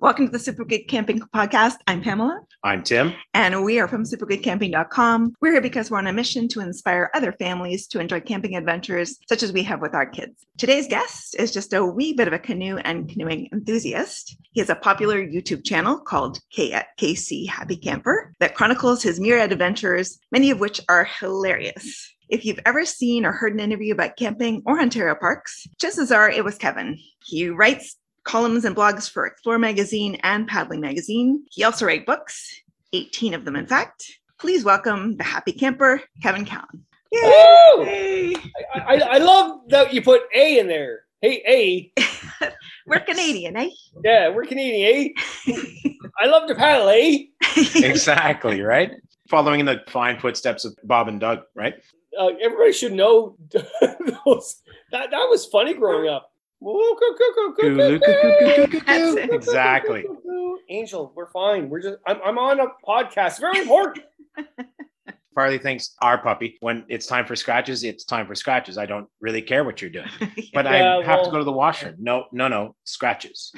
Welcome to the Super Good Camping Podcast. I'm Pamela. I'm Tim. And we are from supergoodcamping.com. We're here because we're on a mission to inspire other families to enjoy camping adventures such as we have with our kids. Today's guest is just a wee bit of a canoe and canoeing enthusiast. He has a popular YouTube channel called K- KC Happy Camper that chronicles his myriad adventures, many of which are hilarious. If you've ever seen or heard an interview about camping or Ontario parks, chances are it was Kevin. He writes columns and blogs for Explore Magazine and Paddling Magazine. He also writes books, 18 of them, in fact. Please welcome the happy camper, Kevin Callan. Yay! I, I, I love that you put A in there. Hey, A. we're Canadian, eh? Yeah, we're Canadian, eh? I love to paddle, eh? exactly, right? Following in the fine footsteps of Bob and Doug, right? Uh, everybody should know those, that that was funny growing up. Exactly. Angel, we're fine. We're just I'm, I'm on a podcast. Very important. Farley thinks our puppy, when it's time for scratches, it's time for scratches. I don't really care what you're doing, but Yeah, I have well- to go to the washroom. No, no, no, scratches.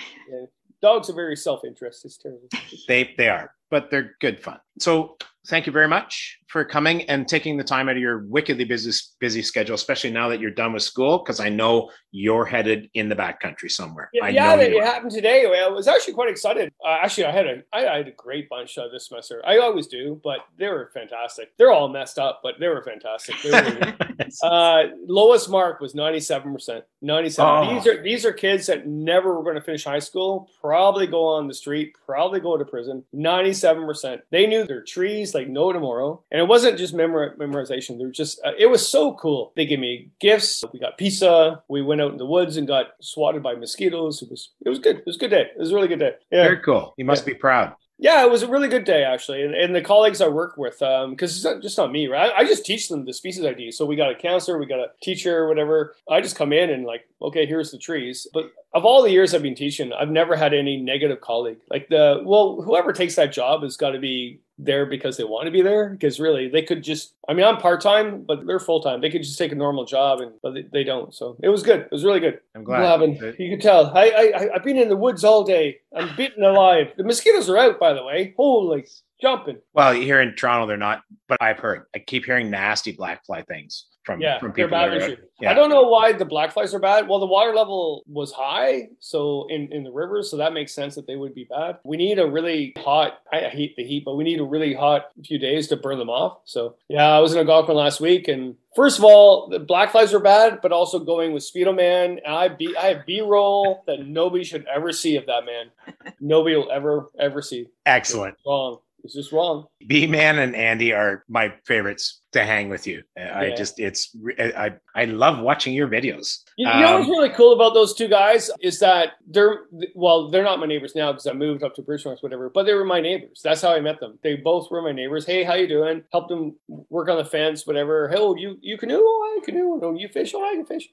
Dogs are very self-interest. It's terrible. They they are, but they're good fun. So thank you very much for coming and taking the time out of your wickedly busy busy schedule, especially now that you're done with school, because I know you're headed in the backcountry somewhere. Yeah, yeah that, it happened today. I was actually quite excited. Uh, actually, I had a I, I had a great bunch uh, this semester. I always do, but they were fantastic. They're all messed up, but they were fantastic. They were, uh, lowest mark was ninety seven percent. Ninety seven. Oh. These are these are kids that never were going to finish high school. Probably go on the street. Probably go to prison. Ninety seven percent. They knew their trees like no tomorrow, and it wasn't just memor- memorization. They were just. Uh, it was so cool. They gave me gifts. We got pizza. We went out in the woods and got swatted by mosquitoes. It was it was good. It was a good day. It was a really good day. Yeah. Very cool. You must be proud. Yeah, it was a really good day actually, and, and the colleagues I work with, because it's not just not me, right? I, I just teach them the species ID. So we got a counselor, we got a teacher, whatever. I just come in and like, okay, here's the trees. But of all the years I've been teaching, I've never had any negative colleague. Like the well, whoever takes that job has got to be there because they want to be there. Because really, they could just. I mean, I'm part time, but they're full time. They could just take a normal job, and but they, they don't. So it was good. It was really good. I'm glad. Loving. You can tell. I, I I- I've been in the woods all day. I'm beaten alive. The mosquitoes are out, by the way. Holy jumping. Well, here in Toronto, they're not, but I've heard. I keep hearing nasty black fly things from Yeah, from they're people. bad are- yeah. I don't know why the black flies are bad. Well, the water level was high, so in, in the rivers, so that makes sense that they would be bad. We need a really hot. I hate the heat, but we need a really hot few days to burn them off. So yeah, I was in Algonquin last week, and first of all, the black flies are bad, but also going with Speedo Man. I be I have B roll that nobody should ever see of that man. Nobody will ever ever see. Excellent. Wrong. It's just wrong. B Man and Andy are my favorites to hang with you. I Yeah. just, it's, I, I love watching your videos. You, you know Um, what's really cool about those two guys is that they're well, they're not my neighbors now because I moved up to Bridgenorth, whatever. But they were my neighbors. That's how I met them. They both were my neighbors. Hey, how you doing? Helped them work on the fence, whatever. Hey, oh, you you canoe? Oh, I canoe. Oh, you fish? Oh, I can fish.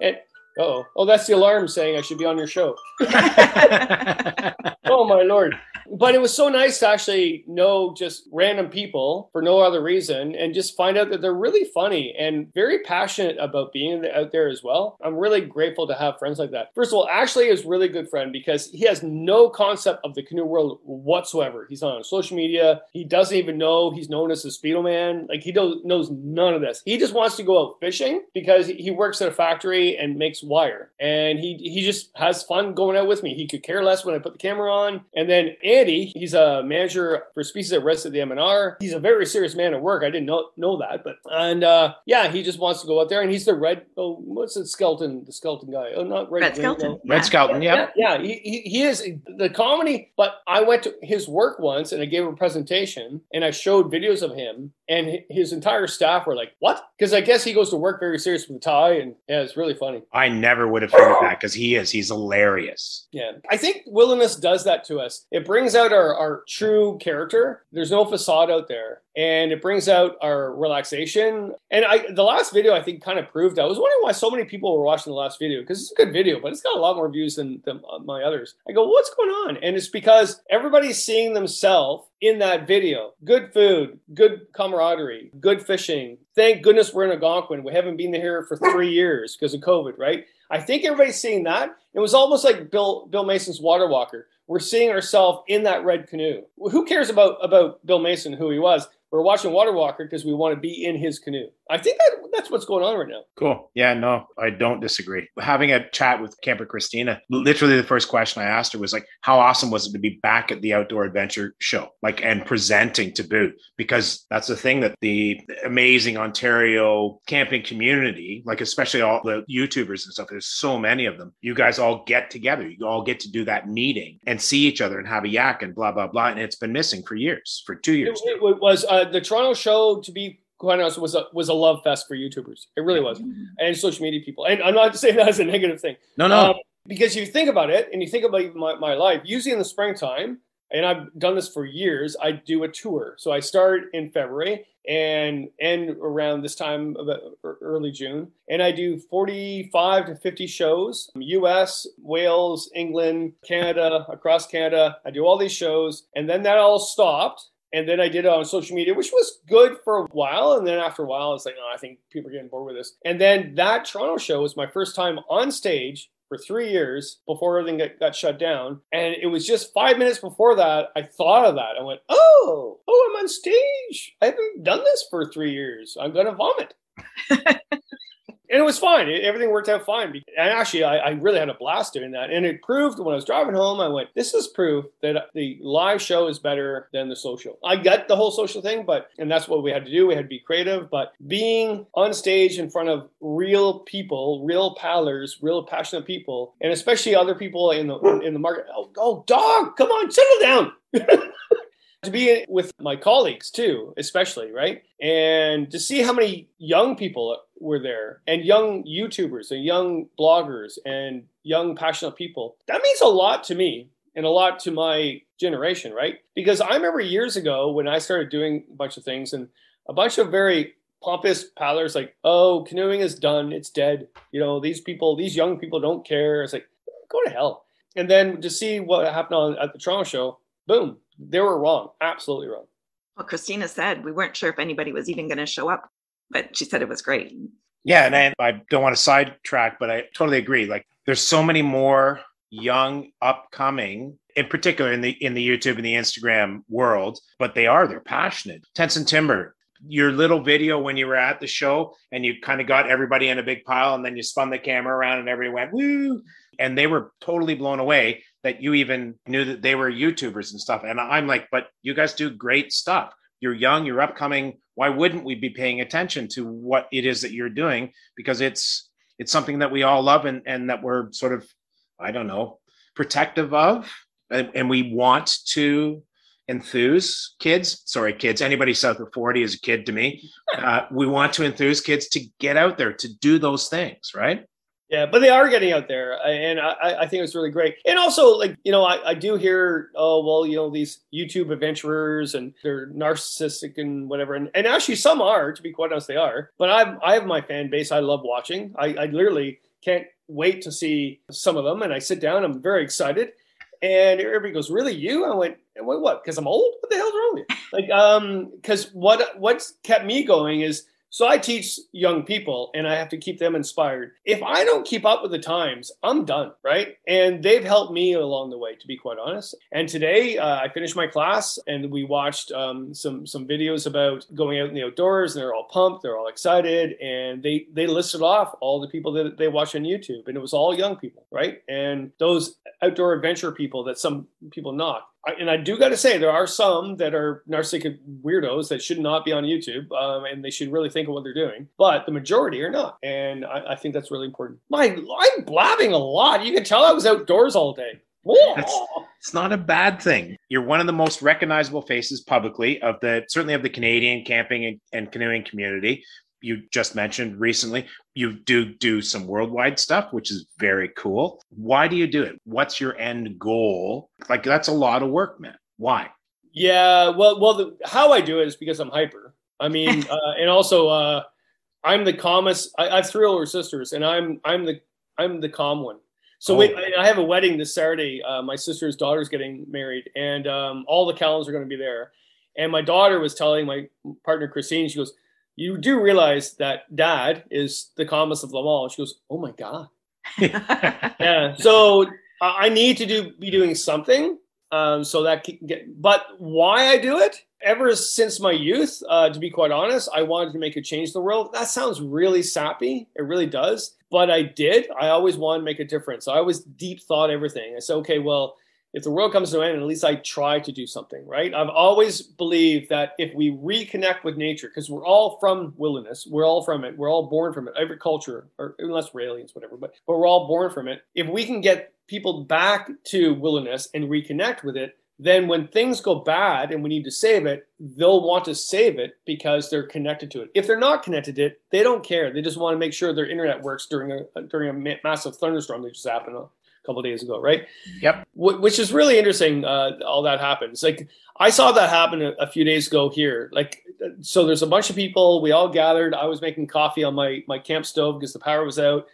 And oh, oh, that's the alarm saying I should be on your show. Oh my lord! But it was so nice to actually know just random people for no other reason, and just find out that they're really funny and very passionate about being out there as well. I'm really grateful to have friends like that. First of all, Ashley is really good friend because he has no concept of the canoe world whatsoever. He's not on social media. He doesn't even know he's known as the Speedo Man. Like he knows none of this. He just wants to go out fishing because he works at a factory and makes wire, and he he just has fun going out with me. He could care less when I put the camera on. And then Andy, he's a manager for species at risk at the MNR. He's a very serious man at work. I didn't know know that, but and uh, yeah, he just wants to go out there, and he's the red. Oh, what's the skeleton? The skeleton guy. Oh, not red. Red Skeleton. Red Yeah. Skelton, yeah. Yeah, yeah, he, he, he is the comedy. But I went to his work once and I gave him a presentation and I showed videos of him, and his entire staff were like, "What?" Because I guess he goes to work very serious with a tie, and yeah, it's really funny. I never would have figured that because he is. He's hilarious. Yeah. I think Wilderness does that to us. It brings out our, our true character. There's no facade out there. And it brings out our relaxation. And I the last video I think kind of proved that. I was wondering why so many people were watching the last video because it's a good video, but it's got a lot more views than, than my others. I go, what's going on? And it's because everybody's seeing themselves in that video. Good food, good camaraderie, good fishing. Thank goodness we're in Algonquin. We haven't been here for three years because of COVID, right? I think everybody's seeing that. It was almost like Bill Bill Mason's Water Walker. We're seeing ourselves in that red canoe. Who cares about about Bill Mason, who he was? We're watching Water Walker because we want to be in his canoe. I think that that's what's going on right now. Cool. Yeah, no, I don't disagree. Having a chat with Camper Christina, literally the first question I asked her was like, how awesome was it to be back at the outdoor adventure show? Like and presenting to boot because that's the thing that the amazing Ontario camping community, like especially all the YouTubers and stuff, there's so many of them. You guys all get together. You all get to do that meeting and see each other and have a yak and blah blah blah. And it's been missing for years, for two years. It, it was uh, the Toronto show to be quite honest, was a was a love fest for YouTubers. It really was, and social media people. And I'm not saying that as a negative thing. No, no. Um, because you think about it, and you think about my, my life. Usually in the springtime, and I've done this for years. I do a tour. So I start in February and end around this time of early June, and I do 45 to 50 shows, U.S., Wales, England, Canada, across Canada. I do all these shows, and then that all stopped and then I did it on social media, which was good for a while. And then after a while, it's like, oh, I think people are getting bored with this. And then that Toronto show was my first time on stage for three years before everything got, got shut down. And it was just five minutes before that, I thought of that. I went, oh, oh, I'm on stage. I haven't done this for three years. I'm going to vomit. and it was fine. It, everything worked out fine. And actually, I, I, really had a blast doing that. And it proved when I was driving home, I went, this is proof that the live show is better than the social. I got the whole social thing, but, and that's what we had to do. We had to be creative, but being on stage in front of real people, real paddlers, real passionate people, and especially other people in the, in the market. Oh, oh dog, come on, settle down. to be with my colleagues too, especially, right? And to see how many young people were there and young YouTubers and young bloggers and young passionate people, that means a lot to me and a lot to my generation, right? Because I remember years ago when I started doing a bunch of things and a bunch of very pompous paddlers like, oh, canoeing is done, it's dead. You know, these people, these young people don't care. It's like, go to hell. And then to see what happened on at the Toronto show, boom, they were wrong, absolutely wrong. Well, Christina said we weren't sure if anybody was even going to show up, but she said it was great. Yeah, and I, I don't want to sidetrack, but I totally agree. Like, there's so many more young, upcoming, in particular in the in the YouTube and the Instagram world, but they are they're passionate. Tenson Timber, your little video when you were at the show and you kind of got everybody in a big pile, and then you spun the camera around and everybody went woo, and they were totally blown away that you even knew that they were YouTubers and stuff. And I'm like, but you guys do great stuff. You're young, you're upcoming. Why wouldn't we be paying attention to what it is that you're doing? Because it's it's something that we all love and, and that we're sort of, I don't know, protective of. And, and we want to enthuse kids. Sorry, kids. Anybody south of 40 is a kid to me. Uh, we want to enthuse kids to get out there to do those things, right? Yeah, but they are getting out there, and I, I think it's really great. And also, like you know, I, I do hear, oh well, you know, these YouTube adventurers and they're narcissistic and whatever, and, and actually some are, to be quite honest, they are. But I I have my fan base I love watching. I, I literally can't wait to see some of them, and I sit down, I'm very excited, and everybody goes, "Really, you?" I went, "Wait, what? Because I'm old? What the hell's wrong with you?" Like, um, because what what's kept me going is so I teach young people and I have to keep them inspired. If I don't keep up with the times, I'm done, right? And they've helped me along the way, to be quite honest. And today uh, I finished my class and we watched um, some some videos about going out in the outdoors. And they're all pumped, they're all excited, and they they listed off all the people that they watch on YouTube, and it was all young people, right? And those outdoor adventure people that some people knock. And I do got to say, there are some that are narcissistic weirdos that should not be on YouTube, um, and they should really think of what they're doing. But the majority are not, and I, I think that's really important. My, I'm blabbing a lot. You can tell I was outdoors all day. It's not a bad thing. You're one of the most recognizable faces publicly of the certainly of the Canadian camping and, and canoeing community you just mentioned recently you do do some worldwide stuff which is very cool. Why do you do it? What's your end goal? Like that's a lot of work man. Why? Yeah well well the, how i do it is because i'm hyper. I mean uh, and also uh, i'm the calmest I, I, have three older sisters and i'm i'm the i'm the calm one. So oh. wait, I have a wedding this Saturday. Uh, my sister's daughter's getting married, and um, all the Callans are going to be there. And my daughter was telling my partner Christine, she goes, you do realize that dad is the calmest of them all. She goes, Oh my God. yeah. So I need to do be doing something. Um, so that can get, but why I do it? Ever since my youth, uh, to be quite honest, I wanted to make a change in the world. That sounds really sappy. It really does. But I did. I always wanted to make a difference. So I always deep thought everything. I said, okay, well, if the world comes to an end, at least I try to do something, right? I've always believed that if we reconnect with nature, because we're all from wilderness, we're all from it, we're all born from it, every culture, or unless we're aliens, whatever, but, but we're all born from it. If we can get people back to wilderness and reconnect with it, then when things go bad and we need to save it, they'll want to save it because they're connected to it. If they're not connected to it, they don't care. They just want to make sure their internet works during a during a massive thunderstorm that just happened couple days ago, right? Yep. which is really interesting. Uh, all that happens. Like I saw that happen a, a, few days ago here. Like, so there's a bunch of people. We all gathered. I was making coffee on my my camp stove because the power was out.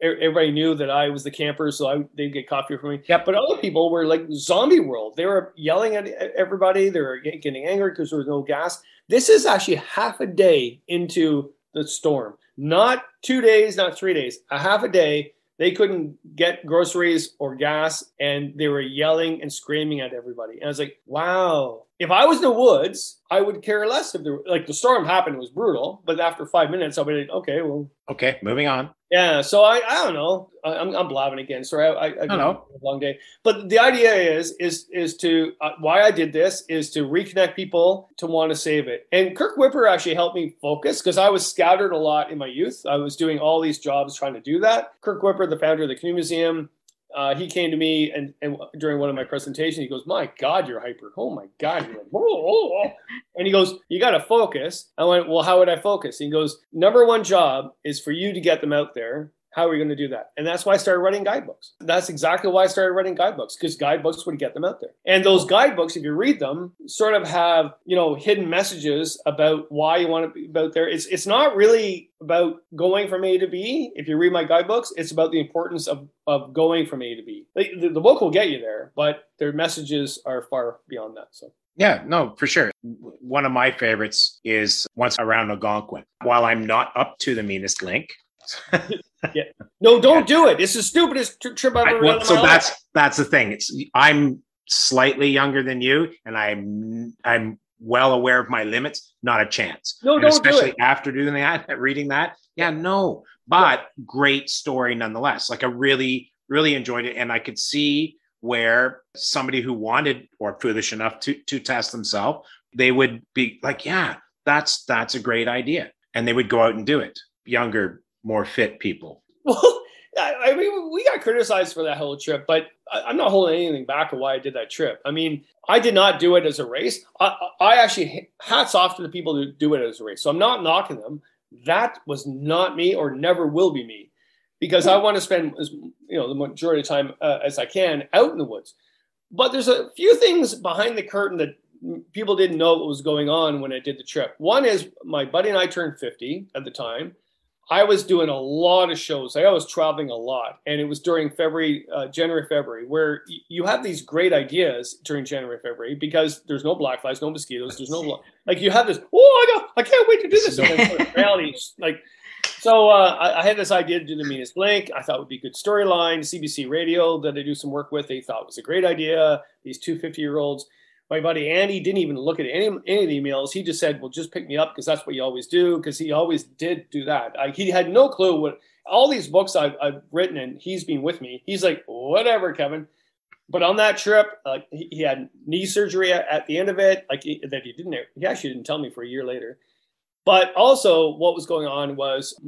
Everybody knew that I was the camper, so I they'd get coffee for me. Yep. But other people were like zombie world. They were yelling at everybody. They were getting angry because there was no gas. This is actually half a day into the storm. Not two days, not three days. A half a day they couldn't get groceries or gas and they were yelling and screaming at everybody. And I was like, wow. If I was in the woods, I would care less if there like the storm happened, it was brutal. But after five minutes, I'll be like, okay, well. Okay, moving on. Yeah, so I, I don't know. I'm, I'm blabbing again. Sorry, I, I, I don't know. A long day, but the idea is is is to uh, why I did this is to reconnect people to want to save it. And Kirk Wipper actually helped me focus because I was scattered a lot in my youth. I was doing all these jobs trying to do that. Kirk Wipper, the founder of the Canoe Museum, uh, he came to me and, and during one of my presentations, he goes, "My God, you're hyper! Oh my God!" Like, oh, oh. And he goes, "You got to focus." I went, "Well, how would I focus?" He goes, "Number one job is for you to get them out there how are we going to do that? And that's why I started writing guidebooks. That's exactly why I started writing guidebooks because guidebooks would get them out there. And those guidebooks, if you read them, sort of have you know hidden messages about why you want to be out there. It's it's not really about going from A to B. If you read my guidebooks, it's about the importance of of going from A to B. The, the book will get you there, but their messages are far beyond that. So. Yeah, no, for sure. One of my favorites is Once Around Algonquin. While I'm not up to the meanest link, yeah. No, don't do it. It's the stupidest trip I've ever well, So that's life. that's the thing. It's I'm slightly younger than you, and I'm I'm well aware of my limits. Not a chance. No, and don't especially do after doing that, reading that. Yeah, no. But great story nonetheless. Like I really, really enjoyed it, and I could see where somebody who wanted or foolish enough to to test themselves, they would be like, yeah, that's that's a great idea, and they would go out and do it. Younger more fit people. Well, I mean, we got criticized for that whole trip, but I'm not holding anything back of why I did that trip. I mean, I did not do it as a race. I, I actually hats off to the people who do it as a race. So I'm not knocking them. That was not me, or never will be me, because I want to spend you know the majority of time uh, as I can out in the woods. But there's a few things behind the curtain that people didn't know what was going on when I did the trip. One is my buddy and I turned 50 at the time I was doing a lot of shows. I was traveling a lot, and it was during February, uh, January, February, where y- you have these great ideas during January, February because there's no black flies, no mosquitoes, there's no like you have this. Oh, I know, I can't wait to do this. And reality, like so, uh, I, I, had this idea to do the meanest link. I thought would be good storyline. CBC Radio that I do some work with, they thought it was a great idea. These two 50 year olds my buddy Andy didn't even look at any, any of the emails. He just said, well, just pick me up because that's what you always do. Because he always did do that. I, he had no clue what all these books I've, I've, written and he's been with me. He's like, whatever, Kevin. But on that trip, uh, he, he, had knee surgery at, at, the end of it, like he, that he didn't, he actually didn't tell me for a year later. But also, what was going on was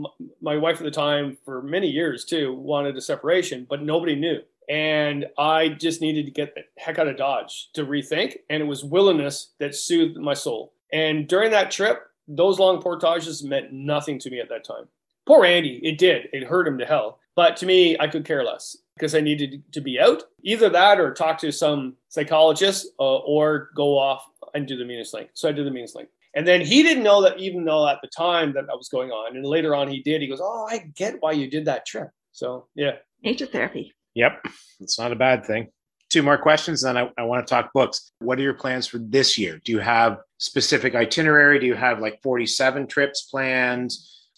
my wife at the time, for many years too, wanted a separation, but nobody knew and I just needed to get the heck out of Dodge to rethink. And it was willingness that soothed my soul. And during that trip, those long portages meant nothing to me at that time. Poor Andy, it did. It hurt him to hell. But to me, I could care less because I needed to be out. Either that or talk to some psychologist uh, or go off and do the meanest link. So I did the meanest link. And then he didn't know that, even though at the time that that was going on. And later on, he did. He goes, Oh, I get why you did that trip. So, yeah. Nature therapy. Yep, it's not a bad thing. Two more questions, then I, I want to talk books. What are your plans for this year? Do you have specific itinerary? Do you have like 47 trips planned?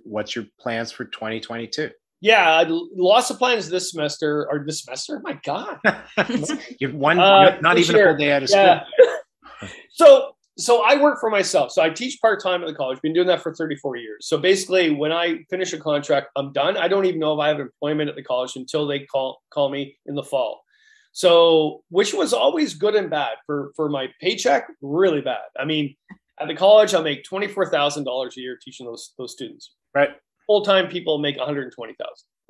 What's your plans for 2022? Yeah, lots of plans this semester or this semester. My God, you've one Uh, not even a full day out of school. yeah. so so I work for myself. So I teach part time at the college. Been doing that for 34 years. So basically, when I finish a contract, I'm done. I don't even know if I have employment at the college until they call call me in the fall. So which was always good and bad for for my paycheck. Really bad. I mean, at the college, I make twenty four thousand dollars a year teaching those those students. Right. Full time people make 120,000,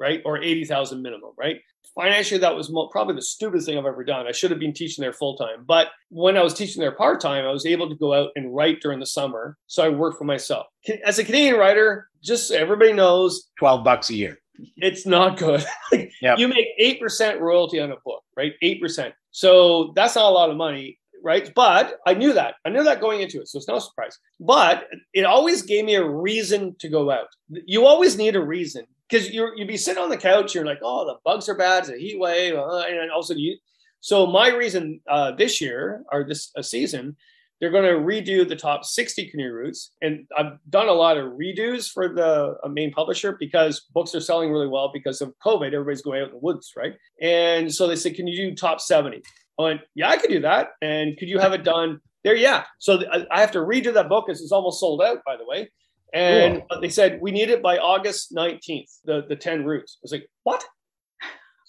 right, or 80,000 minimum, right? Financially, that was mo- probably the stupidest thing I've ever done. I should have been teaching there full time, but when I was teaching there part time, I was able to go out and write during the summer. So I worked for myself as a Canadian writer. Just so everybody knows, Twelve bucks a year. it's not good. Like, Yep. You make eight percent royalty on a book, right? Eight percent. So that's not a lot of money, right? But I knew that. I knew that going into it, so it's no surprise. But it always gave me a reason to go out. You always need a reason because you you'd be sitting on the couch, you're like, oh, the bugs are bad, it's a heat wave, uh, and also you. So my reason uh, this year or this uh, season they're going to redo the top 60 canoe routes and i've done a lot of redos for the uh, main publisher because books are selling really well because of covid everybody's going out in the woods right? And so they said can you do top 70 i went yeah i could do that and could you have it done there? Yeah so I- i have to redo that book because it's almost sold out by the way and they said we need it by august 19th the, the 10 routes i was like what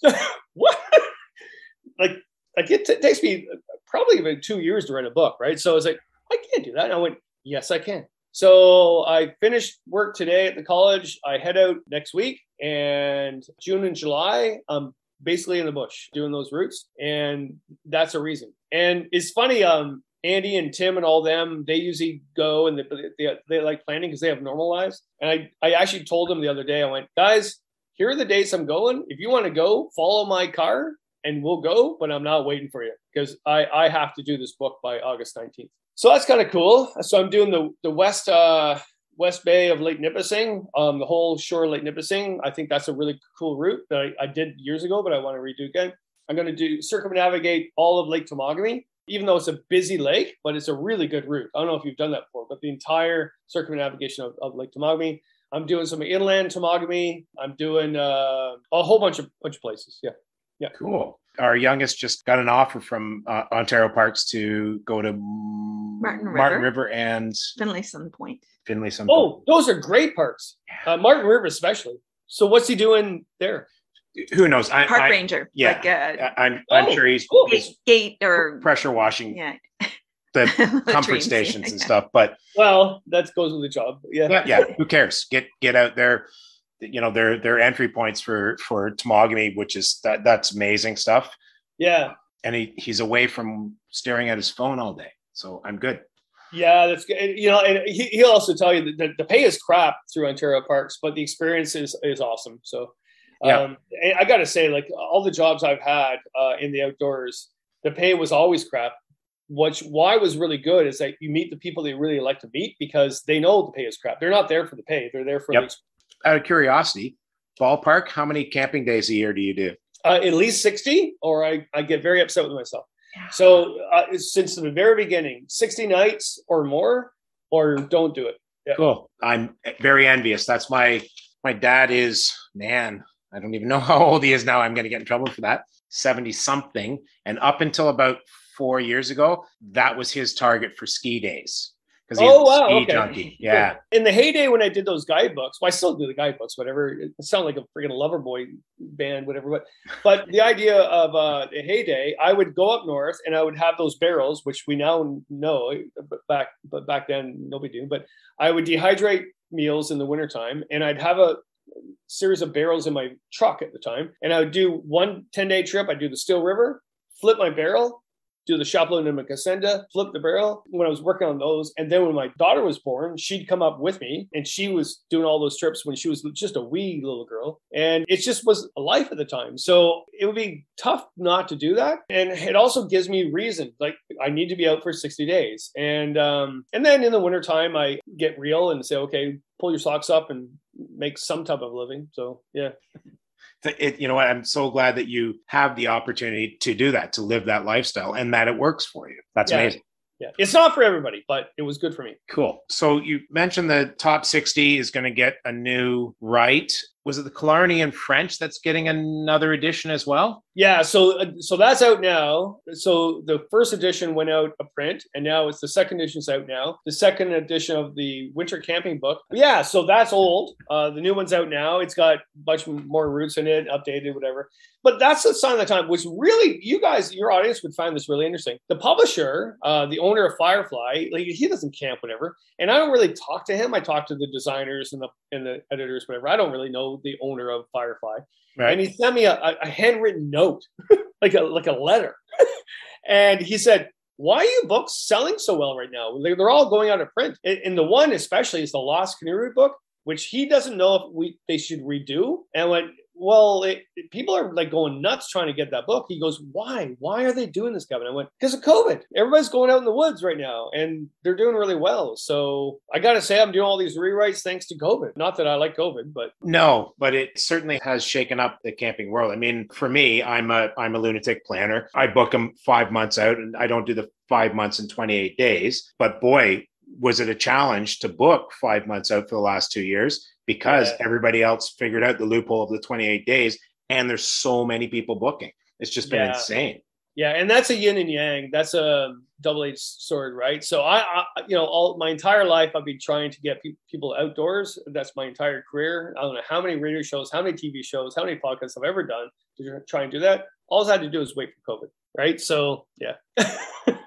what like like it t- takes me probably even two years to write a book, right? So I was like, I can't do that. And I went, yes, I can. So I finished work today at the college. I head out next week, and June and July, I'm basically in the bush doing those routes, and that's a reason. And it's funny, um, Andy and Tim and all them, they usually go and they, they, they like planning because they have normal lives. And I, I actually told them the other day, I went, guys, here are the dates I'm going. If you want to go, follow my car and we'll go, but I'm not waiting for you because I, I have to do this book by August 19th. So that's kind of cool. So I'm doing the, the west uh, west bay of Lake Nipissing, um, the whole shore of Lake Nipissing. I think that's a really cool route that I, I did years ago, but I want to redo again. I'm going to do circumnavigate all of Lake Temagami, even though it's a busy lake, but it's a really good route. I don't know if you've done that before, but the entire circumnavigation of, of Lake Temagami. I'm doing some inland Temagami. I'm doing uh, a whole bunch of bunch of places. Yeah. Yeah. Cool. Our youngest just got an offer from uh, Ontario Parks to go to Martin River. River and Finlayson Point. Finlayson. Oh, those are great parks. Uh, Martin River, especially. So, what's he doing there? Who knows? I, Park I, ranger. yeah. Like uh, I, I'm, I'm Oh, sure he's, cool. he's gate, gate or pressure washing yeah. the comfort Latrines, stations yeah. and stuff. But Well, that goes with the job. Yeah. yeah, yeah, who cares? Get get out there. You know, their their entry points for for Temagami, which is that that's amazing stuff. Yeah. And he he's away from staring at his phone all day, so I'm good. Yeah, that's good. And, You know, and he, he'll also tell you that the, the pay is crap through Ontario Parks, but the experience is is awesome. So, Yeah. um, and I got to say, like all the jobs I've had uh, in the outdoors, the pay was always crap. Which why was really good is that you meet the people they really like to meet because they know the pay is crap. They're not there for the pay; they're there for Yep. the Out of curiosity, ballpark, how many camping days a year do you do? uh, at least 60 or I, I get very upset with myself so uh, since the very beginning 60 nights or more or don't do it Cool. I'm very envious. That's my my dad is man. I don't even know how old he is now. I'm going to get in trouble for that. Seventy something, and up until about four years ago, that was his target for ski days because Oh, wow, ski okay. junkie. Yeah, in the heyday when i did those guidebooks well i still do the guidebooks whatever it sounded like a freaking lover boy band whatever but but the idea of uh the heyday i would go up north and i would have those barrels which we now know but back but back then nobody knew but i would dehydrate meals in the wintertime and i'd have a series of barrels in my truck at the time and i would do one 10 day trip i'd do the Steel River flip my barrel do the Chapleau and Nemegosenda, flip the barrel when I was working on those. And then when my daughter was born, she'd come up with me and she was doing all those trips when she was just a wee little girl. And it just was a life at the time. So it would be tough not to do that. And it also gives me reason. Like I need to be out for 60 days. And um, and then in the wintertime I get real and say, okay, pull your socks up and make some type of living. So yeah. It, you know what? I'm so glad that you have the opportunity to do that, to live that lifestyle, and that it works for you. That's Yeah. amazing. Yeah. It's not for everybody, but it was good for me. Cool. So you mentioned the top 60 is going to get a new right. Was it the Killarney in French that's getting another edition as well? Yeah, so uh, so that's out now. So the first edition went out a print, and now it's the second edition's out now. The second edition of the winter camping book. Yeah, so that's old. Uh, the new one's out now. It's got a bunch more routes in it, updated, whatever. But that's a sign of the time, which really you guys, your audience would find this really interesting. The publisher, uh, the owner of Firefly, like he doesn't camp, whatever. And I don't really talk to him. I talk to the designers and the and the editors, whatever. I don't really know the owner of Firefly. Right. And he sent me a, a handwritten note, like a like a letter. and he said, why are you books selling so well right now? They're all going out of print. And the one especially is the Lost Canoe Route book, which he doesn't know if we they should redo. And when well, it, people are like going nuts trying to get that book. He goes, why? Why are they doing this, Kevin? I went, because of COVID. Everybody's going out in the woods right now and they're doing really well. So I got to say, I'm doing all these rewrites thanks to COVID. Not that I like COVID, but. No, but it certainly has shaken up the camping world. I mean, for me, I'm a, I'm a lunatic planner. I book them five months out and I don't do the five months and 28 days. But boy, was it a challenge to book five months out for the last two years because yeah. everybody else figured out the loophole of the 28 days and there's so many people booking. It's just been yeah. insane. Yeah, and that's a yin and yang. That's a um, double-edged sword, right? So I, I, you know, all my entire life I've been trying to get pe- people outdoors. That's my entire career. I don't know how many radio shows, how many TV shows, how many podcasts I've ever done to try and do that. All I had to do is wait for COVID, right? So yeah.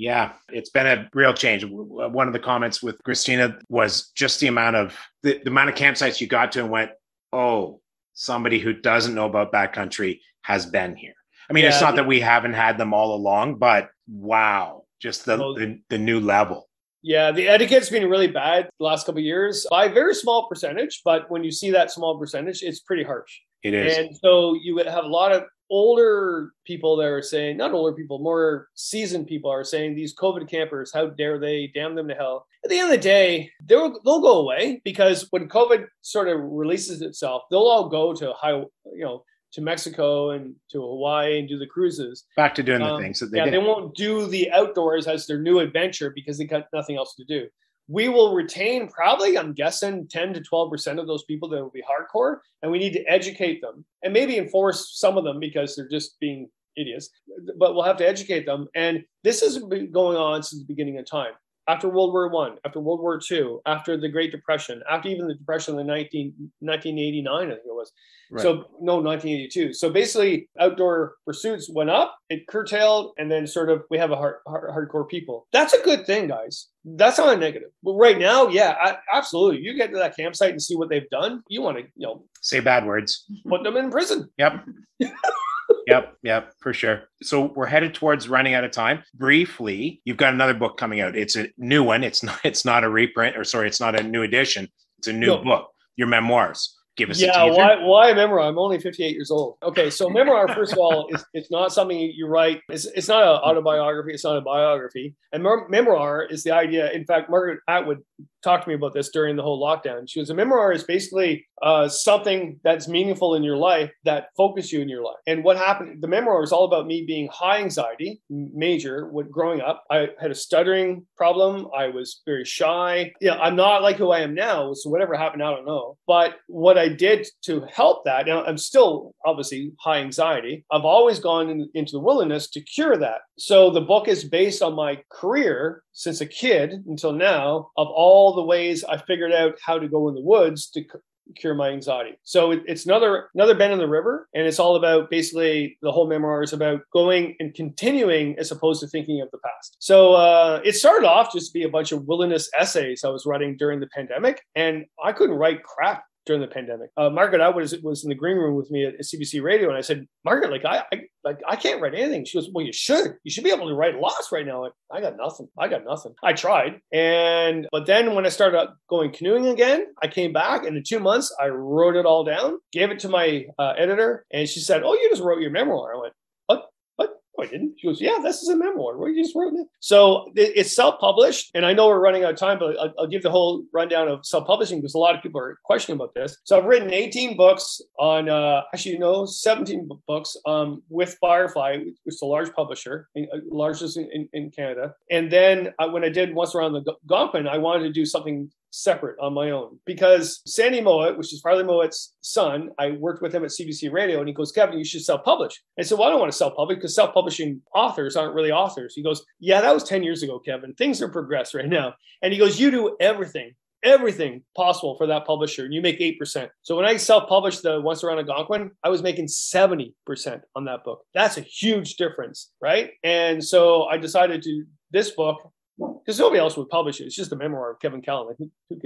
Yeah, it's been a real change. One of the comments with Christina was just the amount of the, the amount of campsites you got to and went, oh, somebody who doesn't know about backcountry has been here. I mean, yeah, it's not that we haven't had them all along, but wow, just the, well, the, the new level. Yeah, the etiquette's been really bad the last couple years by a very small percentage, but when you see that small percentage, it's pretty harsh. It is. And so you would have a lot of older people that are saying, not older people, more seasoned people are saying these COVID campers, how dare they, damn them to hell. At the end of the day, they'll they'll go away because when COVID sort of releases itself, they'll all go to high, you know, to Mexico and to Hawaii and do the cruises. Back to doing um, the things that they yeah, did. they won't do the outdoors as their new adventure because they got nothing else to do we will retain probably, I'm guessing, 10 to 12% of those people that will be hardcore. And we need to educate them and maybe enforce some of them because they're just being idiots. But we'll have to educate them. And this has been going on since the beginning of time. After World War One, after World War Two, after the Great Depression, after even the Depression in the 19, 1989, I think it was. Right. So no, 1982. So basically, outdoor pursuits went up, it curtailed, and then sort of we have a hard, hard, hardcore people. That's a good thing, guys. That's not a negative. But right now, yeah, I, absolutely. You get to that campsite and see what they've done. You want to, you know, say bad words, put them in prison. Yep. yep, yep, for sure. So we're headed towards running out of time. Briefly, you've got another book coming out. It's a new one. It's not. It's not a reprint, or sorry, it's not a new edition. It's a new no. book. Your memoirs give us yeah why why memoir i'm only 58 years old okay so memoir first of all is it's not something you write it's, it's not an autobiography it's not a biography and memoir is the idea in fact margaret atwood talked to me about this during the whole lockdown. She was a memoir is basically uh, something that's meaningful in your life that focus you in your life. And what happened? The memoir is all about me being high anxiety, major. When growing up, I had a stuttering problem. I was very shy. Yeah, I'm not like who I am now. So whatever happened, I don't know. But what I did to help that, now I'm still obviously high anxiety. I've always gone in, into the wilderness to cure that. So the book is based on my career since a kid until now of all the ways I figured out how to go in the woods to cure my anxiety. So it, it's another another bend in the river, and it's all about basically the whole memoir is about going and continuing as opposed to thinking of the past. So uh, it started off just to be a bunch of wilderness essays I was writing during the pandemic, and I couldn't write crap during the pandemic. Uh, Margaret I was was in the green room with me at, CBC Radio, and I said, Margaret, like I, I, like I can't write anything. She goes, Well, you should. You should be able to write lots right now. Like, I got nothing. I got nothing. I tried, and but then when I started going canoeing again, I came back, and in two months I wrote it all down, gave it to my uh, editor, and she said, Oh, you just wrote your memoir. I went, I didn't. She goes, Yeah, this is a memoir. You just wrote it. So it's self published. And I know we're running out of time, but I'll, I'll give the whole rundown of self publishing because a lot of people are questioning about this. So I've written 18 books on, uh, actually, you know, 17 books um, with Firefly, which is a large publisher, uh, largest in, in, in Canada. And then uh, when I did Once Around the Algonquin, I wanted to do something separate on my own because Sandy Mowat, which is Farley Mowat's son, I worked with him at CBC Radio, and he goes, Kevin, you should self publish. I said, Well, I don't want to self publish because self publishing authors aren't really authors. He goes, Yeah, that was 10 years ago, Kevin. Things are progressed right now. And he goes, You do everything everything possible for that publisher and you make 8%. So when I self-published the Once Around Algonquin, I was making 70% on that book. That's a huge difference, right? And so I decided to this book because nobody else would publish it. It's just a memoir of Kevin Callan. Who, who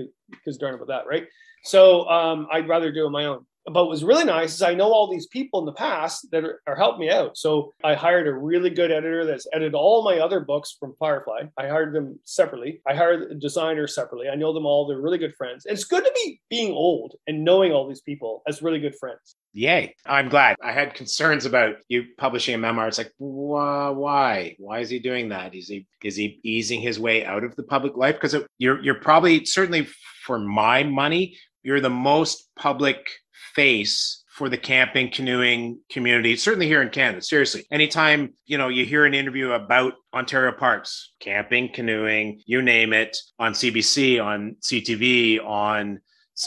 darn about that, right? So um, I'd rather do it my own but what's really nice is I know all these people in the past that are, are helping me out. So I hired a really good editor that's edited all my other books from Firefly. I hired them separately. I hired a designer separately. I know them all. They're really good friends. It's good to be being old and knowing all these people as really good friends. Yay. I'm glad. I had concerns about you publishing a memoir. It's like, why? Why is he doing that? Is he is he easing his way out of the public life? Because you're you're probably certainly for my money, you're the most public face for the camping canoeing community certainly here in canada seriously. Anytime you know you hear an interview about ontario parks camping canoeing you name it on cbc on ctv on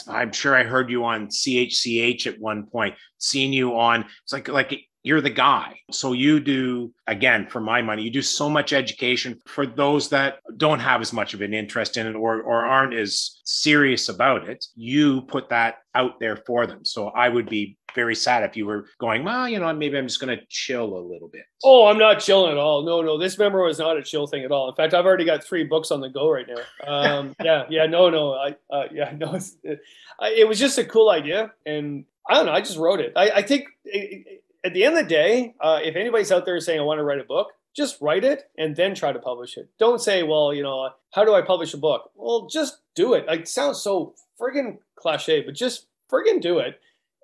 i'm sure i heard you on chch at one point seen you on it's like like you're the guy. So you do, again, for my money, you do so much education for those that don't have as much of an interest in it or, or aren't as serious about it. You put that out there for them. So I would be very sad if you were going, well, you know, maybe I'm just going to chill a little bit. Oh, I'm not chilling at all. No, no, this memoir is not a chill thing at all. In fact, I've already got three books on the go right now. Um, yeah, yeah, no, no, I, uh, yeah, no, it, it, was just a cool idea, and I don't know, I just wrote it. I, I think. It, at the end of the day, uh, if anybody's out there saying I want to write a book, just write it and then try to publish it. Don't say, well, you know, how do I publish a book? Well, just do it. Like, it sounds so friggin' cliche, but just friggin' do it.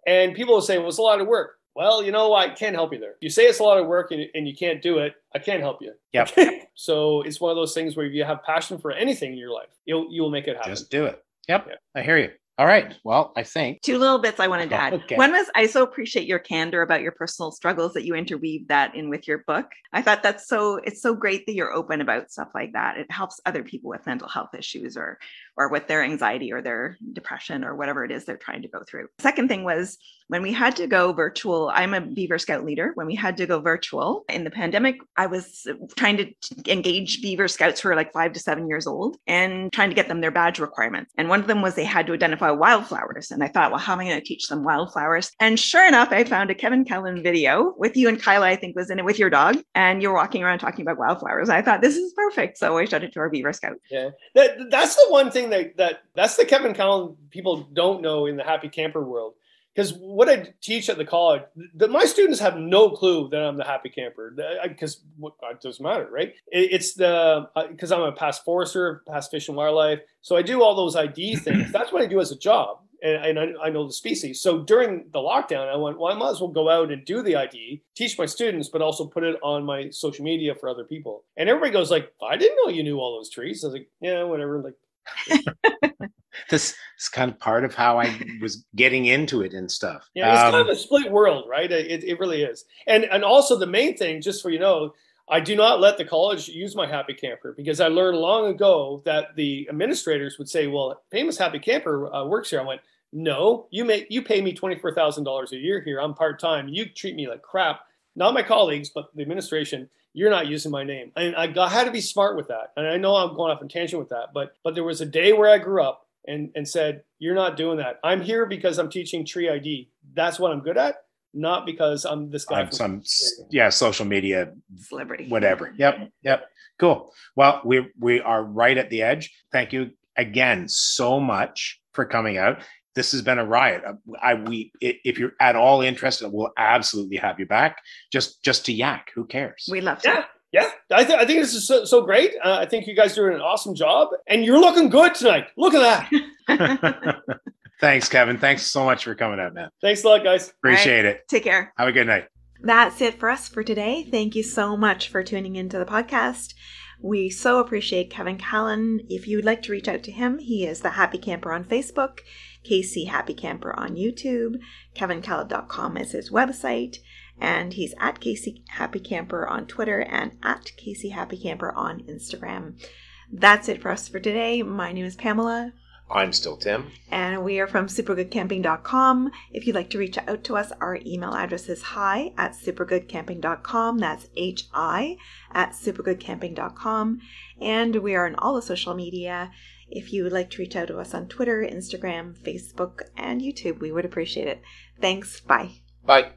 And people will say, well, it's a lot of work. Well, you know, I can't help you there. You say it's a lot of work and, and you can't do it. I can't help you. Yeah. so it's one of those things where if you have passion for anything in your life, you'll you'll make it happen. Just do it. Yep. Yeah. I hear you. All right. Well, I think two little bits I wanted to add. Okay. One was I so appreciate your candor about your personal struggles that you interweave that in with your book. I thought that's so it's so great that you're open about stuff like that. It helps other people with mental health issues or or with their anxiety or their depression or whatever it is they're trying to go through. Second thing was when we had to go virtual, I'm a Beaver Scout leader. When we had to go virtual in the pandemic, I was trying to engage Beaver Scouts who are like five to seven years old and trying to get them their badge requirements. And one of them was they had to identify wildflowers. And I thought, well, how am I going to teach them wildflowers? And sure enough, I found a Kevin Callan video with you and Kyla, I think was in it with your dog. And you're walking around talking about wildflowers. I thought this is perfect. So I showed it to our Beaver Scout. Yeah. That, that's the one thing that, that that's the Kevin Callan people don't know in the happy camper world because what I teach at the college, the, my students have no clue that I'm the happy camper because it doesn't matter, right? It, it's the because uh, I'm a past forester, past fish and wildlife, so I do all those ID things. That's what I do as a job, and, and I, I, know the species. So during the lockdown, I went, well, I might as well go out and do the ID, teach my students, but also put it on my social media for other people. And everybody goes like, I didn't know you knew all those trees. I was like, yeah, whatever. Like this is kind of part of how I was getting into it and stuff. Yeah, it's um, kind of a split world, right? It, it really is. And and also the main thing, just for you know, I do not let the college use my happy camper because I learned long ago that the administrators would say, "Well, famous happy camper uh, works here." I went, "No, you make you pay me twenty four thousand dollars a year here. I'm part time. You treat me like crap. Not my colleagues, but the administration." You're not using my name. And I, got, had to be smart with that. And I know I'm going off on tangent with that, but but there was a day where I grew up and and said, "You're not doing that. I'm here because I'm teaching Tree ID. That's what I'm good at." Not because I'm this guy. I'm some yeah, social media celebrity, whatever. Yep, yep. Cool. Well, we we are right at the edge. Thank you again so much for coming out this has been a riot. I we if you're at all interested, we'll absolutely have you back. Just just to yak. Who cares? We love to. Yeah. Yeah, I, th- I think this is so, so great. Uh, I think you guys are doing an awesome job, and you're looking good tonight. Look at that. Thanks, Kevin. Thanks so much for coming out, man. Thanks a lot, guys. Appreciate right. it. Take care. Have a good night. That's it for us for today. Thank you so much for tuning into the podcast. We so appreciate Kevin Callan. If you would like to reach out to him, he is the Happy Camper on Facebook. KC Happy Camper on YouTube. KevinCallan.com is his website. And he's at KC Happy Camper on Twitter and at KC Happy Camper on Instagram. That's it for us for today. My name is Pamela. I'm still Tim. And we are from supergoodcamping.com. If you'd like to reach out to us, our email address is hi at supergoodcamping.com. That's H I at supergoodcamping.com. And we are on all the social media. If you would like to reach out to us on Twitter, Instagram, Facebook, and YouTube, we would appreciate it. Thanks. Bye. Bye.